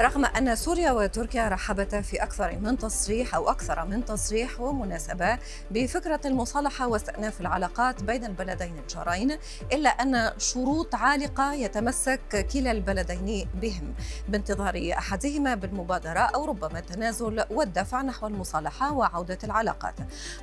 رغم أن سوريا وتركيا رحبتا في أكثر من تصريح أو أكثر من تصريح ومناسبة بفكرة المصالحة واستئناف العلاقات بين البلدين الجارين إلا أن شروط عالقة يتمسك كلا البلدين بهم. بانتظار أحدهما بالمبادرة أو ربما التنازل والدفع نحو المصالحة وعودة العلاقات.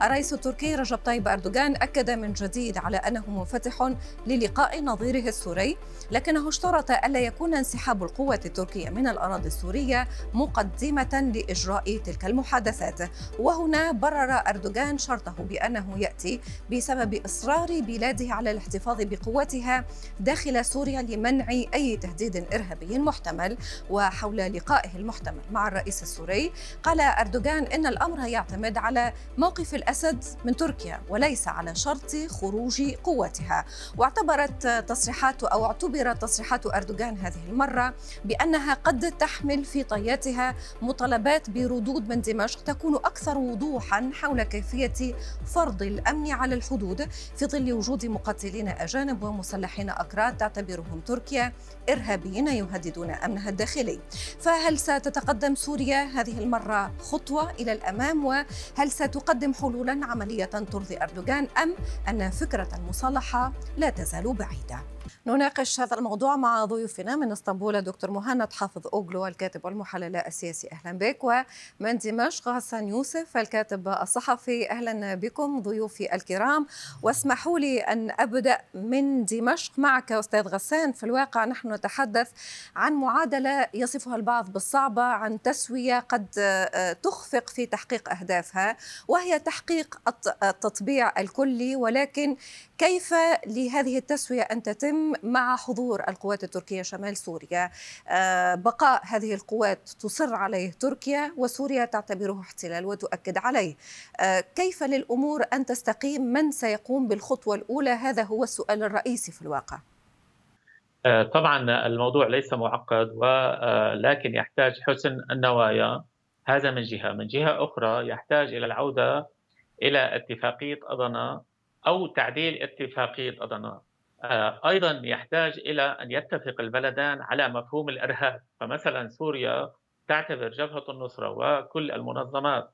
الرئيس التركي رجب طيب أردوغان أكد من جديد على أنه منفتح للقاء نظيره السوري لكنه اشترط ألا يكون انسحاب القوة التركية من الأراضي الأراضي السورية مقدمة لإجراء تلك المحادثات. وهنا برر أردوغان شرطه بأنه يأتي بسبب إصرار بلاده على الاحتفاظ بقوتها داخل سوريا لمنع أي تهديد إرهابي محتمل. وحول لقائه المحتمل مع الرئيس السوري قال أردوغان إن الأمر يعتمد على موقف الأسد من تركيا وليس على شرط خروج قوتها واعتبرت تصريحات أو اعتبرت تصريحات أردوغان هذه المرة بأنها قد تحت تحمل في طياتها مطالبات بردود من دمشق تكون أكثر وضوحا حول كيفية فرض الأمن على الحدود في ظل وجود مقاتلين أجانب ومسلحين أكراد تعتبرهم تركيا. إرهابيين يهددون أمنها الداخلي. فهل ستتقدم سوريا هذه المرة خطوة إلى الأمام؟ وهل ستقدم حلولا عملية ترضي أردوغان؟ أم أن فكرة المصالحة لا تزال بعيدة؟ نناقش هذا الموضوع مع ضيوفنا من إسطنبول دكتور مهند حافظ أوغلو الكاتب والمحلل السياسي. أهلا بك. ومن دمشق غسان يوسف الكاتب الصحفي. أهلا بكم ضيوفي الكرام. واسمحوا لي أن أبدأ من دمشق معك أستاذ غسان. في الواقع نحن نتحدث عن معادلة يصفها البعض بالصعبة عن تسوية قد تخفق في تحقيق أهدافها وهي تحقيق التطبيع الكلي ولكن كيف لهذه التسوية أن تتم مع حضور القوات التركية شمال سوريا؟ آه، بقاء هذه القوات تصر عليه تركيا وسوريا تعتبره احتلال وتؤكد عليه. آه، كيف للأمور أن تستقيم؟ من سيقوم بالخطوة الأولى؟ هذا هو السؤال الرئيسي في الواقع. آه، طبعا الموضوع ليس معقد ولكن يحتاج حسن النوايا. هذا من جهة، من جهة أخرى يحتاج إلى العودة إلى اتفاقية اضنا أو تعديل اتفاقية اضنا، آه، أيضا يحتاج إلى أن يتفق البلدان على مفهوم الإرهاب. فمثلا سوريا تعتبر جبهة النصرة وكل المنظمات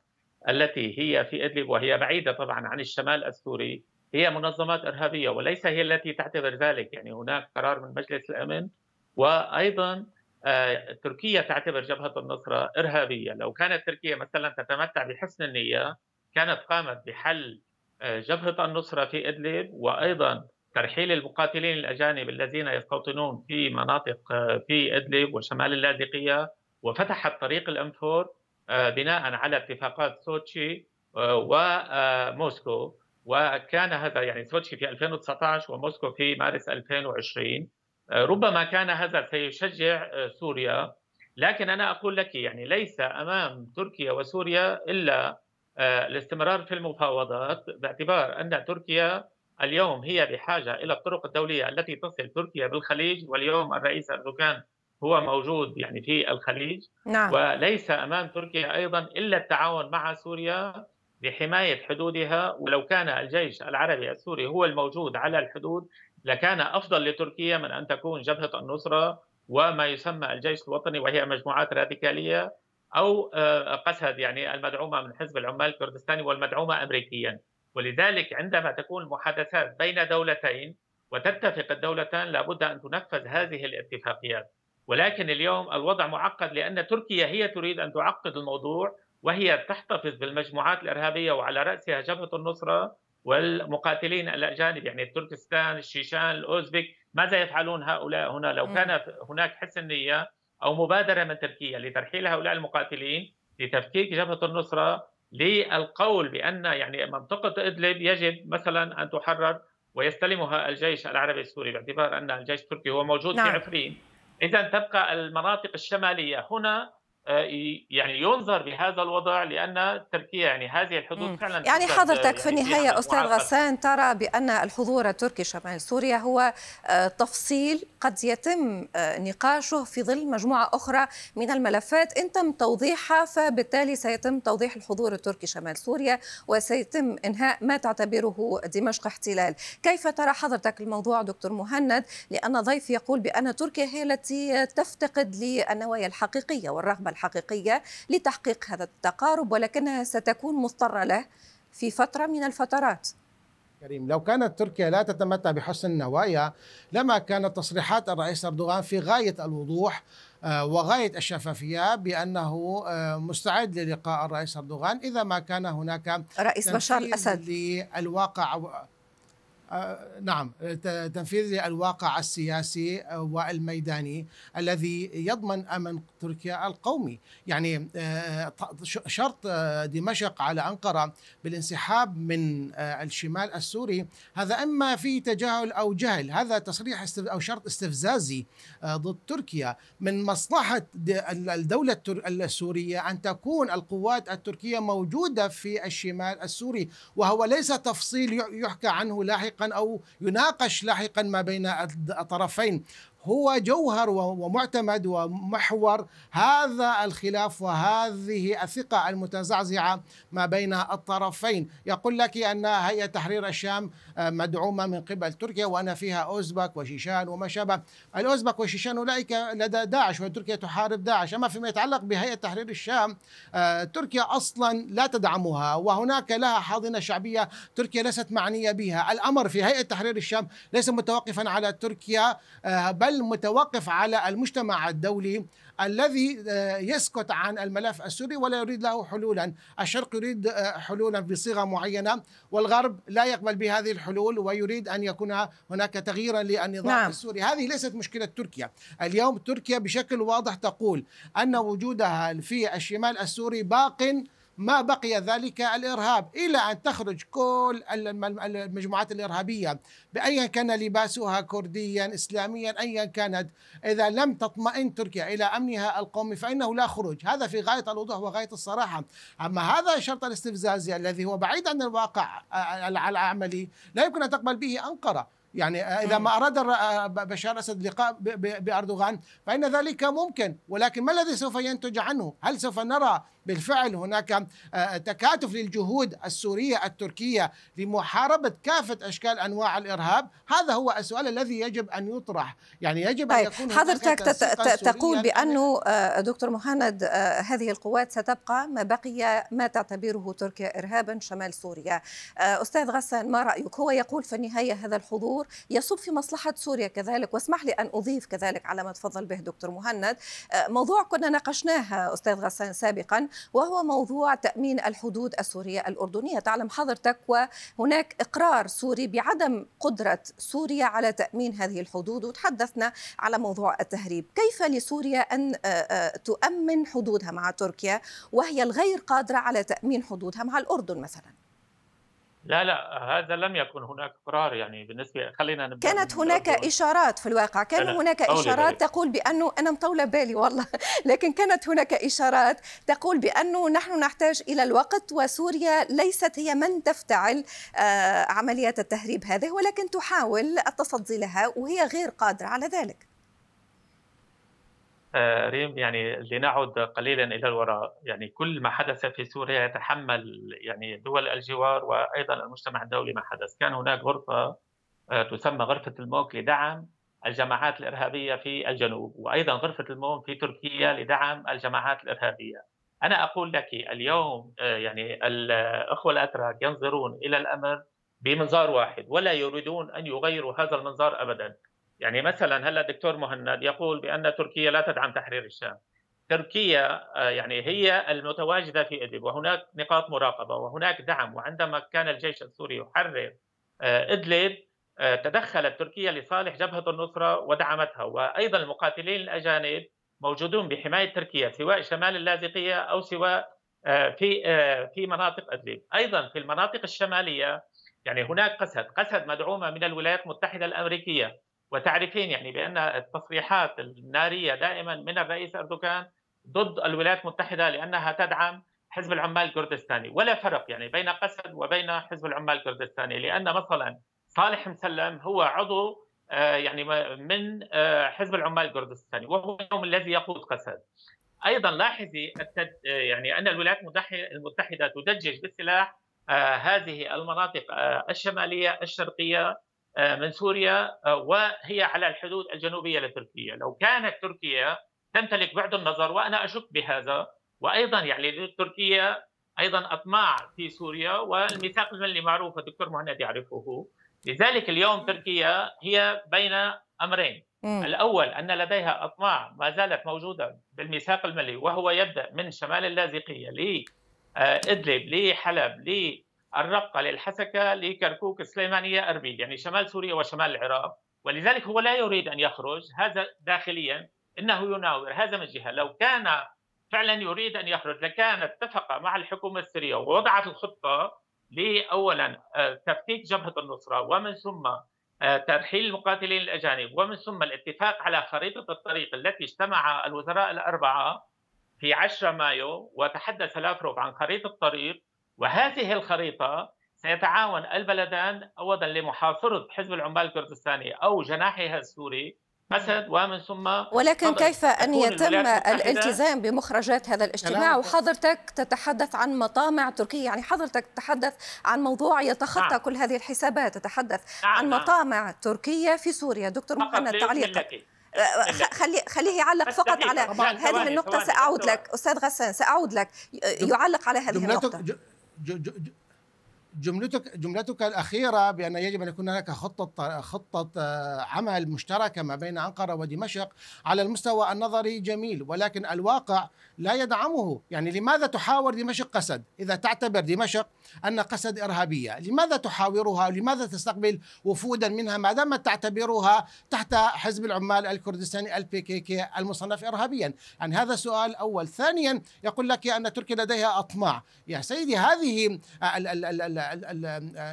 التي هي في إدلب وهي بعيدة طبعا عن الشمال السوري هي منظمات إرهابية وليس هي التي تعتبر ذلك. يعني هناك قرار من مجلس الأمن وأيضا آه، تركيا تعتبر جبهة النصره إرهابية. لو كانت تركيا مثلا تتمتع بحسن النية كانت قامت بحل آه، جبهة النصره في إدلب وأيضا ترحيل المقاتلين الأجانب الذين يستوطنون في مناطق آه، في إدلب وشمال اللاذقية وفتحت طريق الأنفور آه، بناء على اتفاقات سوتشي وموسكو وكان هذا يعني سوتشي في 2019 وموسكو في مارس 2020 ربما كان هذا سيشجع سوريا. لكن أنا أقول لك يعني ليس أمام تركيا وسوريا إلا الاستمرار في المفاوضات باعتبار أن تركيا اليوم هي بحاجة إلى الطرق الدولية التي تصل تركيا بالخليج. واليوم الرئيس أردوغان هو موجود يعني في الخليج. نعم. وليس أمام تركيا أيضا إلا التعاون مع سوريا. لحماية حدودها ولو كان الجيش العربي السوري هو الموجود على الحدود لكان أفضل لتركيا من أن تكون جبهة النصرة وما يسمى الجيش الوطني وهي مجموعات راديكالية أو آه، قسد يعني المدعومة من حزب العمال الكردستاني والمدعومة أمريكيا. ولذلك عندما تكون المحادثات بين دولتين وتتفق الدولتان لابد أن تنفذ هذه الاتفاقيات. ولكن اليوم الوضع معقد لأن تركيا هي تريد أن تعقد الموضوع وهي تحتفظ بالمجموعات الإرهابية وعلى رأسها جبهة النصرة والمقاتلين الأجانب يعني تركستان، الشيشان، الأوزبك، ماذا يفعلون هؤلاء هنا؟ لو كان هناك حسن نيه أو مبادرة من تركيا لترحيل هؤلاء المقاتلين لتفكيك جبهة النصرة للقول بأن يعني منطقة إدلب يجب مثلا أن تحرر ويستلمها الجيش العربي السوري باعتبار أن الجيش التركي هو موجود نعم. في عفرين. اذا تبقى المناطق الشمالية هنا يعني ينظر بهذا الوضع لأن تركيا يعني هذه الحدود فعلا يعني حضرتك في النهاية أستاذ غسان ترى بأن الحضور التركي شمال سوريا هو آه، تفصيل قد يتم آه، نقاشه في ظل مجموعة أخرى من الملفات. إن تم توضيحها فبالتالي سيتم توضيح الحضور التركي شمال سوريا وسيتم إنهاء ما تعتبره دمشق احتلال. كيف ترى حضرتك الموضوع دكتور مهند؟ لأن ضيف يقول بأن تركيا هي التي تفتقد للنوايا الحقيقية والرغبة الحقيقية لتحقيق هذا التقارب ولكنها ستكون مضطرة له في فترة من الفترات. كريم لو كانت تركيا لا تتمتع بحسن النوايا لما كانت تصريحات الرئيس أردوغان في غاية الوضوح آه، وغاية الشفافية بأنه آه، مستعد للقاء الرئيس أردوغان إذا ما كان هناك رئيس بشار الأسد. للواقع نعم تنفيذ الواقع السياسي والميداني الذي يضمن أمن تركيا القومي. يعني آه، شرط آه، دمشق على أنقرة بالانسحاب من الشمال السوري هذا أما في تجاهل أو جهل. هذا تصريح أو شرط استفزازي ضد تركيا من مصلحة الدولة السورية أن تكون القوات التركية موجودة في الشمال السوري وهو ليس تفصيل يحكى عنه لاحقا. لاحقا أو يناقش لاحقا ما بين الطرفين. هو جوهر ومعتمد ومحور. هذا الخلاف وهذه الثقة المتزعزعة ما بين الطرفين. يقول لك أن هيئة تحرير الشام آه، مدعومة من قبل تركيا وأن فيها أوزبك وشيشان وما شابه الأوزبك وشيشان أولئك لدى داعش وتركيا تحارب داعش. أما فيما يتعلق بهيئة تحرير الشام آه، تركيا أصلا لا تدعمها وهناك لها حاضنة شعبية تركيا ليست معنية بها. الأمر في هيئة تحرير الشام ليس متوقفا على تركيا آه، بل بل متوقف على المجتمع الدولي الذي آه، يسكت عن الملف السوري ولا يريد له حلولا. الشرق يريد آه، حلولا بصيغة معينة والغرب لا يقبل بهذه الحلول ويريد أن يكون هناك تغييرا للنظام نعم. السوري. هذه ليست مشكلة تركيا. اليوم تركيا بشكل واضح تقول أن وجودها في الشمال السوري باق ما بقي ذلك الإرهاب إلى أن تخرج كل المجموعات الإرهابية بايا كان لباسها كرديا اسلاميا ايا كانت. إذا لم تطمئن تركيا إلى أمنها القومي فإنه لا خروج. هذا في غاية الوضوح وغاية الصراحة. أما هذا الشرط الاستفزازي الذي هو بعيد عن الواقع العملي لا يمكن أن تقبل به أنقرة. يعني إذا ما أراد بشار الأسد لقاء بأردوغان فإن ذلك ممكن. ولكن ما الذي سوف ينتج عنه؟ هل سوف نرى بالفعل هناك آه، تكاتف للجهود السورية التركية لمحاربة كافة أشكال أنواع الإرهاب؟ هذا هو السؤال الذي يجب أن يطرح، يعني يجب أن طيب، يكون حضرتك تقول بأنه آه، دكتور مهند آه، هذه القوات ستبقى ما بقي ما تعتبره تركيا ارهابا شمال سوريا. أستاذ غسان ما رأيك؟ هو يقول في النهاية هذا الحضور يصب في مصلحة سوريا كذلك واسمح لي أن أضيف كذلك على ما تفضل به دكتور مهند موضوع كنا ناقشناه أستاذ غسان سابقا وهو موضوع تأمين الحدود السورية الأردنية. تعلم حضرتك وهناك إقرار سوري بعدم قدرة سوريا على تأمين هذه الحدود. وتحدثنا على موضوع التهريب. كيف لسوريا أن آه، آه، تؤمن حدودها مع تركيا وهي الغير قادرة على تأمين حدودها مع الأردن مثلاً؟ لا لا هذا لم يكن هناك قرار يعني بالنسبة خلينا نبدأ كانت هناك إشارات في الواقع كان هناك إشارات تقول بأنه أنا مطولة بالي والله لكن كانت هناك إشارات تقول بأنه نحن نحتاج إلى الوقت وسوريا ليست هي من تفتعل آه، عمليات التهريب هذه ولكن تحاول التصدي لها وهي غير قادرة على ذلك. ريم يعني لنعد قليلا إلى الوراء. يعني كل ما حدث في سوريا يتحمل يعني دول الجوار وأيضا المجتمع الدولي ما حدث. كان هناك غرفة آه، تسمى غرفة الموك لدعم الجماعات الإرهابية في الجنوب وأيضا غرفة الموم في تركيا لدعم الجماعات الإرهابية. أنا أقول لك اليوم آه، يعني الأخوة الأتراك ينظرون إلى الأمر بمنظار واحد ولا يريدون أن يغيروا هذا المنظار ابدا. يعني مثلا هلأ الدكتور مهند يقول بأن تركيا لا تدعم تحرير الشام. تركيا آه، يعني هي المتواجدة في إدلب وهناك نقاط مراقبة وهناك دعم وعندما كان الجيش السوري يحرر آه، إدلب آه، تدخلت تركيا لصالح جبهة النصرة ودعمتها. وأيضا المقاتلين الأجانب موجودون بحماية تركيا سواء شمال اللاذقية أو سواء في في مناطق إدلب. أيضا في المناطق الشمالية يعني هناك قسد قسد مدعومة من الولايات المتحدة الأمريكية. وتعرفين يعني بأن التصريحات النارية دائما من الرئيس أردوغان ضد الولايات المتحدة لأنها تدعم حزب العمال الكردستاني. ولا فرق يعني بين قسد وبين حزب العمال الكردستاني لأن مثلا صالح مسلم هو عضو آه، يعني من آه، حزب العمال الكردستاني وهو اليوم الذي يقود قسد. أيضا لاحظي التد... يعني أن الولايات المتحدة تدجج بالسلاح هذه المناطق الشمالية الشرقية من سوريا وهي على الحدود الجنوبية لتركيا، لو كانت تركيا تمتلك بعد النظر وأنا أشك بهذا وأيضا يعني تركيا أيضا أطماع في سوريا والميثاق الملي معروف الدكتور مهند يعرفه. لذلك اليوم تركيا هي بين أمرين. م. الأول أن لديها أطماع ما زالت موجودة بالميثاق الملي وهو يبدأ من شمال اللاذقية لادلب لحلب للرقه للحسكة لكركوك السليمانية أربيل يعني شمال سوريا وشمال العراق. ولذلك هو لا يريد أن يخرج هذا داخليا إنه يناور هذا من جهة. لو كان فعلا يريد أن يخرج لكان اتفق مع الحكومة السوريه ووضعت الخطة لاولا آه، تفكيك جبهة النصرة ومن ثم آه، ترحيل المقاتلين الأجانب ومن ثم الاتفاق على خريطة الطريق التي اجتمع الوزراء الأربعة في 10 مايو وتحدث لافروف عن خريطة الطريق وهذه الخريطة سيتعاون البلدان اولا لمحاصرة حزب العمال الكردستاني أو جناحها السوري أسد ومن ثم ولكن كيف أن يتم الالتزام بمخرجات هذا الاجتماع؟ وحضرتك تتحدث عن مطامع تركية يعني حضرتك تتحدث عن موضوع يتخطى نعم. كل هذه الحسابات. تتحدث نعم. عن نعم. مطامع. تركيا في سوريا. دكتور محمد تعليق أه، خلي خليه يعلق فقط على هذه النقطة. سأعود لك. أستاذ غسان سأعود لك. يعلق على هذه النقطة. yo, yo, جملتك جملتك الأخيرة بأن يجب أن يكون هناك خطة خطة آه، عمل مشتركة ما بين أنقرة ودمشق على المستوى النظري جميل ولكن الواقع لا يدعمه، يعني لماذا تحاور دمشق قسد؟ إذا تعتبر دمشق أن قسد إرهابية، لماذا تحاورها؟ لماذا تستقبل وفودا منها ما دام تعتبرها تحت حزب العمال الكردستاني البي كي كي المصنف ارهابيا؟ يعني هذا سؤال أول، ثانيا يقول لك أن تركيا لديها أطماع، يا سيدي هذه ال ال ال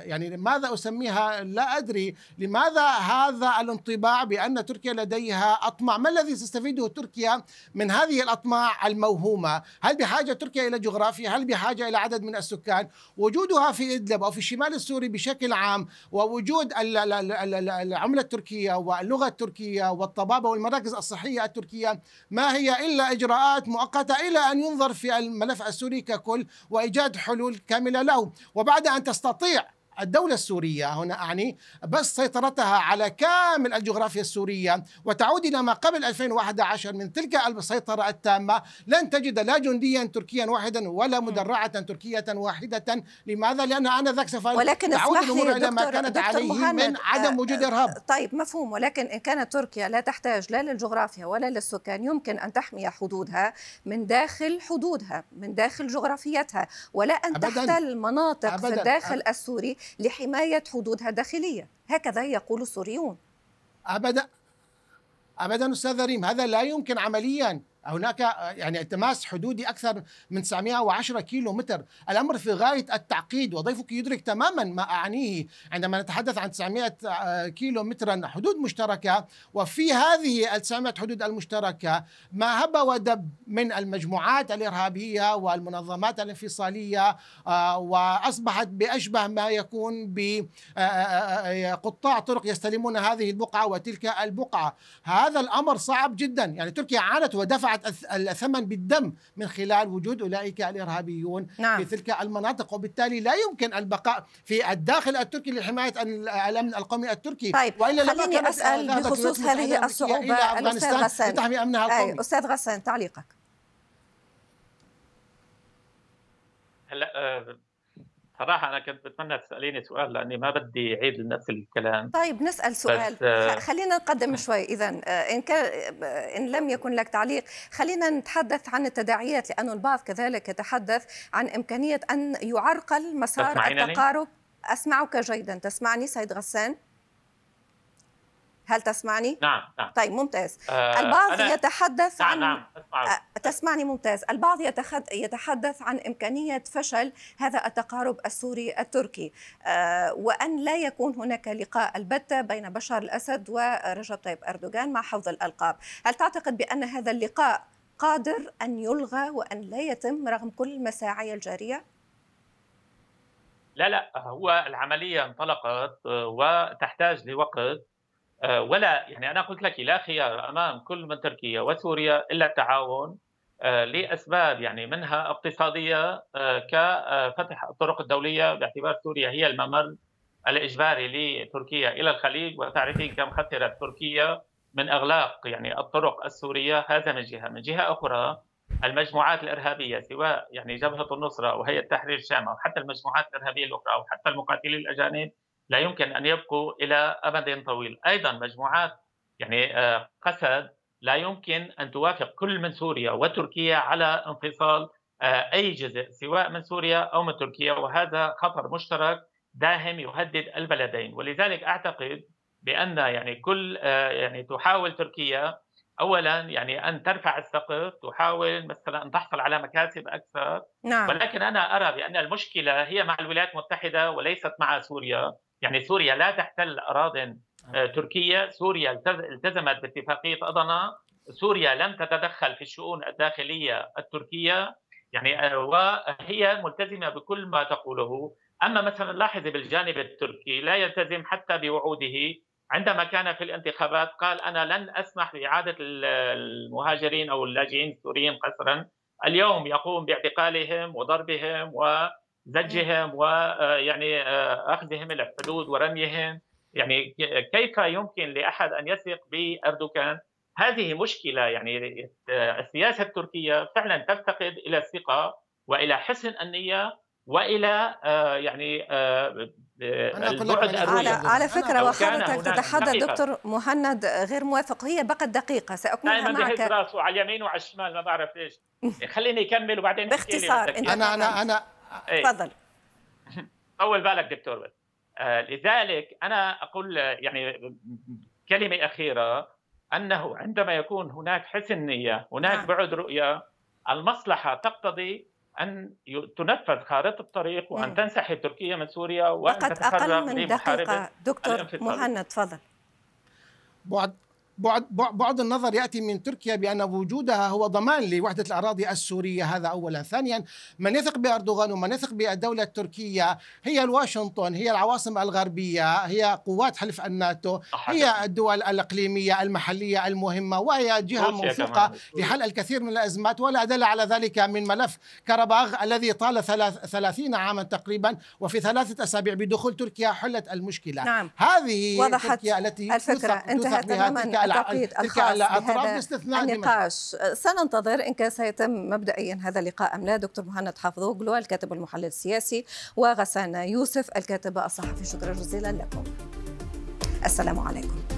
يعني ماذا أسميها؟ لا أدري. لماذا هذا الانطباع بأن تركيا لديها أطماع؟ ما الذي تستفيده تركيا من هذه الأطماع الموهومة؟ هل بحاجة تركيا إلى جغرافيا؟ هل بحاجة إلى عدد من السكان؟ وجودها في إدلب أو في الشمال السوري بشكل عام ووجود العملة التركية واللغة التركية والطبابة والمراكز الصحية التركية ما هي إلا إجراءات مؤقتة إلى أن ينظر في الملف السوري ككل وإيجاد حلول كاملة له. وبعد أن تستطيع الدولة السورية هنا أعني بس سيطرتها على كامل الجغرافيا السورية وتعود إلى ما قبل 2011 من تلك السيطرة التامة. لن تجد لا جنديا تركيا واحدا ولا مدرعة تركية واحدة. لماذا؟ لأن آنذاك سوف ولكن تعود الأمور إلى ما كانت عليه من عدم وجود إرهاب. طيب مفهوم. ولكن إن كانت تركيا لا تحتاج لا للجغرافيا ولا للسكان يمكن أن تحمي حدودها من داخل حدودها من داخل جغرافيتها ولا أن أبداً. تحتل مناطق أبداً. في الداخل السوري. لحماية حدودها الداخلية هكذا يقول السوريون. أبدا. أبدا أستاذ ريم هذا لا يمكن عمليا. هناك يعني التماس حدودي أكثر من 910 كيلو متر، الأمر في غاية التعقيد وضيفك يدرك تماما ما اعنيه عندما نتحدث عن 900 كيلو مترا حدود مشتركة وفي هذه ال 900 حدود المشتركة ما هب ودب من المجموعات الإرهابية والمنظمات الانفصالية آه، وأصبحت بأشبه ما يكون بقطاع طرق يستلمون هذه البقعة وتلك البقعة، هذا الأمر صعب جدا، يعني تركيا عانت ودفعت دفعت الثمن بالدم من خلال وجود أولئك الإرهابيون نعم. في تلك المناطق. وبالتالي لا يمكن البقاء في الداخل التركي لحماية الأمن القومي التركي. طيب وإلا خليني أسأل بخصوص هذه الصعوبة الأستاذ غسان. لتحمي أمنها القومي. أستاذ غسان تعليقك. هلا آه، صراحة أنا كنت بتمنى تسأليني سؤال لأني ما بدي أعيد نفس الكلام. طيب نسأل سؤال. آه خلينا نقدم شوي إذا آه، إن كان آه، إن لم يكن لك تعليق خلينا نتحدث عن التداعيات لأنه البعض كذلك يتحدث عن إمكانية أن يعرقل مسار التقارب. أسمعك جيدا. تسمعني سيد غسان؟ هل تسمعني؟ نعم نعم. طيب ممتاز. آه البعض يتحدث نعم عن نعم آه تسمعني ممتاز. البعض يتحدث عن إمكانية فشل هذا التقارب السوري التركي. آه وأن لا يكون هناك لقاء البتة بين بشار الأسد ورجب طيب أردوغان مع حوض الألقاب. هل تعتقد بأن هذا اللقاء قادر أن يلغى وأن لا يتم رغم كل المساعي الجارية؟ لا لا هو العملية انطلقت آه، وتحتاج لوقت. ولا يعني أنا قلت لك لا خيار أمام كل من تركيا وسوريا إلا التعاون آه، لأسباب يعني منها اقتصادية كفتح الطرق الدولية باعتبار سوريا هي الممر الإجباري لتركيا إلى الخليج. وتعرفين كم خسرت تركيا من أغلاق يعني الطرق السورية هذا من جهة، من جهة أخرى المجموعات الإرهابية سواء يعني جبهة النصرة أو هيئه تحرير الشام أو حتى المجموعات الإرهابية الأخرى أو حتى المقاتلين الأجانب لا يمكن أن يبقوا إلى امد طويل، أيضا مجموعات يعني آه، قسد لا يمكن أن توافق كل من سوريا وتركيا على انفصال آه، أي جزء سواء من سوريا أو من تركيا وهذا خطر مشترك داهم يهدد البلدين. ولذلك أعتقد بأن يعني كل آه، يعني تحاول تركيا اولا يعني أن ترفع السقف تحاول مثلا أن تحصل على مكاسب أكثر. نعم. ولكن أنا أرى بأن المشكلة هي مع الولايات المتحدة وليست مع سوريا. يعني سوريا لا تحتل اراض آه، تركيا سوريا التزمت باتفاقية اضنا سوريا لم تتدخل في الشؤون الداخلية التركية. يعني آه، وهي ملتزمة بكل ما تقوله. أما مثلا لاحظي بالجانب التركي لا يلتزم حتى بوعوده. عندما كان في الانتخابات قال أنا لن أسمح باعاده المهاجرين أو اللاجئين السوريين قسرا. اليوم يقوم باعتقالهم وضربهم وزجهم ويعني آه، أخذهم إلى الحدود ورميهم. يعني كيف يمكن لأحد أن يثق بأردوغان؟ هذه مشكلة يعني آه، السياسة التركية فعلا تفتقد إلى الثقة وإلى حسن النية وإلى آه، يعني آه، البعد على, على فكرة وحضرتك تتحدث دكتور مهند غير موافق هي بقت دقيقة ساكملها معك. راسه على اليمين وعلى الشمال ما بعرف ليش خليني أكمل وبعدين باختصار أنت أنا أنا أنا. تفضل. طول بالك دكتور بس. آه لذلك أنا أقول يعني كلمة أخيرة أنه عندما يكون هناك حسن نية هناك نعم. بعد رؤية المصلحة تقتضي أن تنفذ خارطة الطريق وأن تنسحب تركيا من سوريا وأن فقط أقل من دقيقة. دكتور مهند تفضل. بعد بعد بعد النظر يأتي من تركيا بأن وجودها هو ضمان لوحدة الأراضي السورية هذا أولا، ثانيا من يثق بأردوغان ومن يثق بالدولة التركية هي الواشنطن، هي العواصم الغربية، هي قوات حلف الناتو، هي الدول الإقليمية المحلية المهمة وهي جهة موثوقة لحل الكثير من الأزمات ولا دل على ذلك من ملف كرباغ الذي طال ثلاثين عاما تقريبا وفي ثلاثة أسابيع بدخول تركيا حلت المشكلة. نعم. هذه وضحت تركيا التي الفكرة. انتهت تماما. التوقيت الخاص بهذا النقاش. سننتظر إن كان سيتم مبدئيا هذا اللقاء أم لا. دكتور مهند حافظوغلو الكاتب والمحلل السياسي وغسان يوسف الكاتب الصحفي. شكرا جزيلا لكم. السلام عليكم.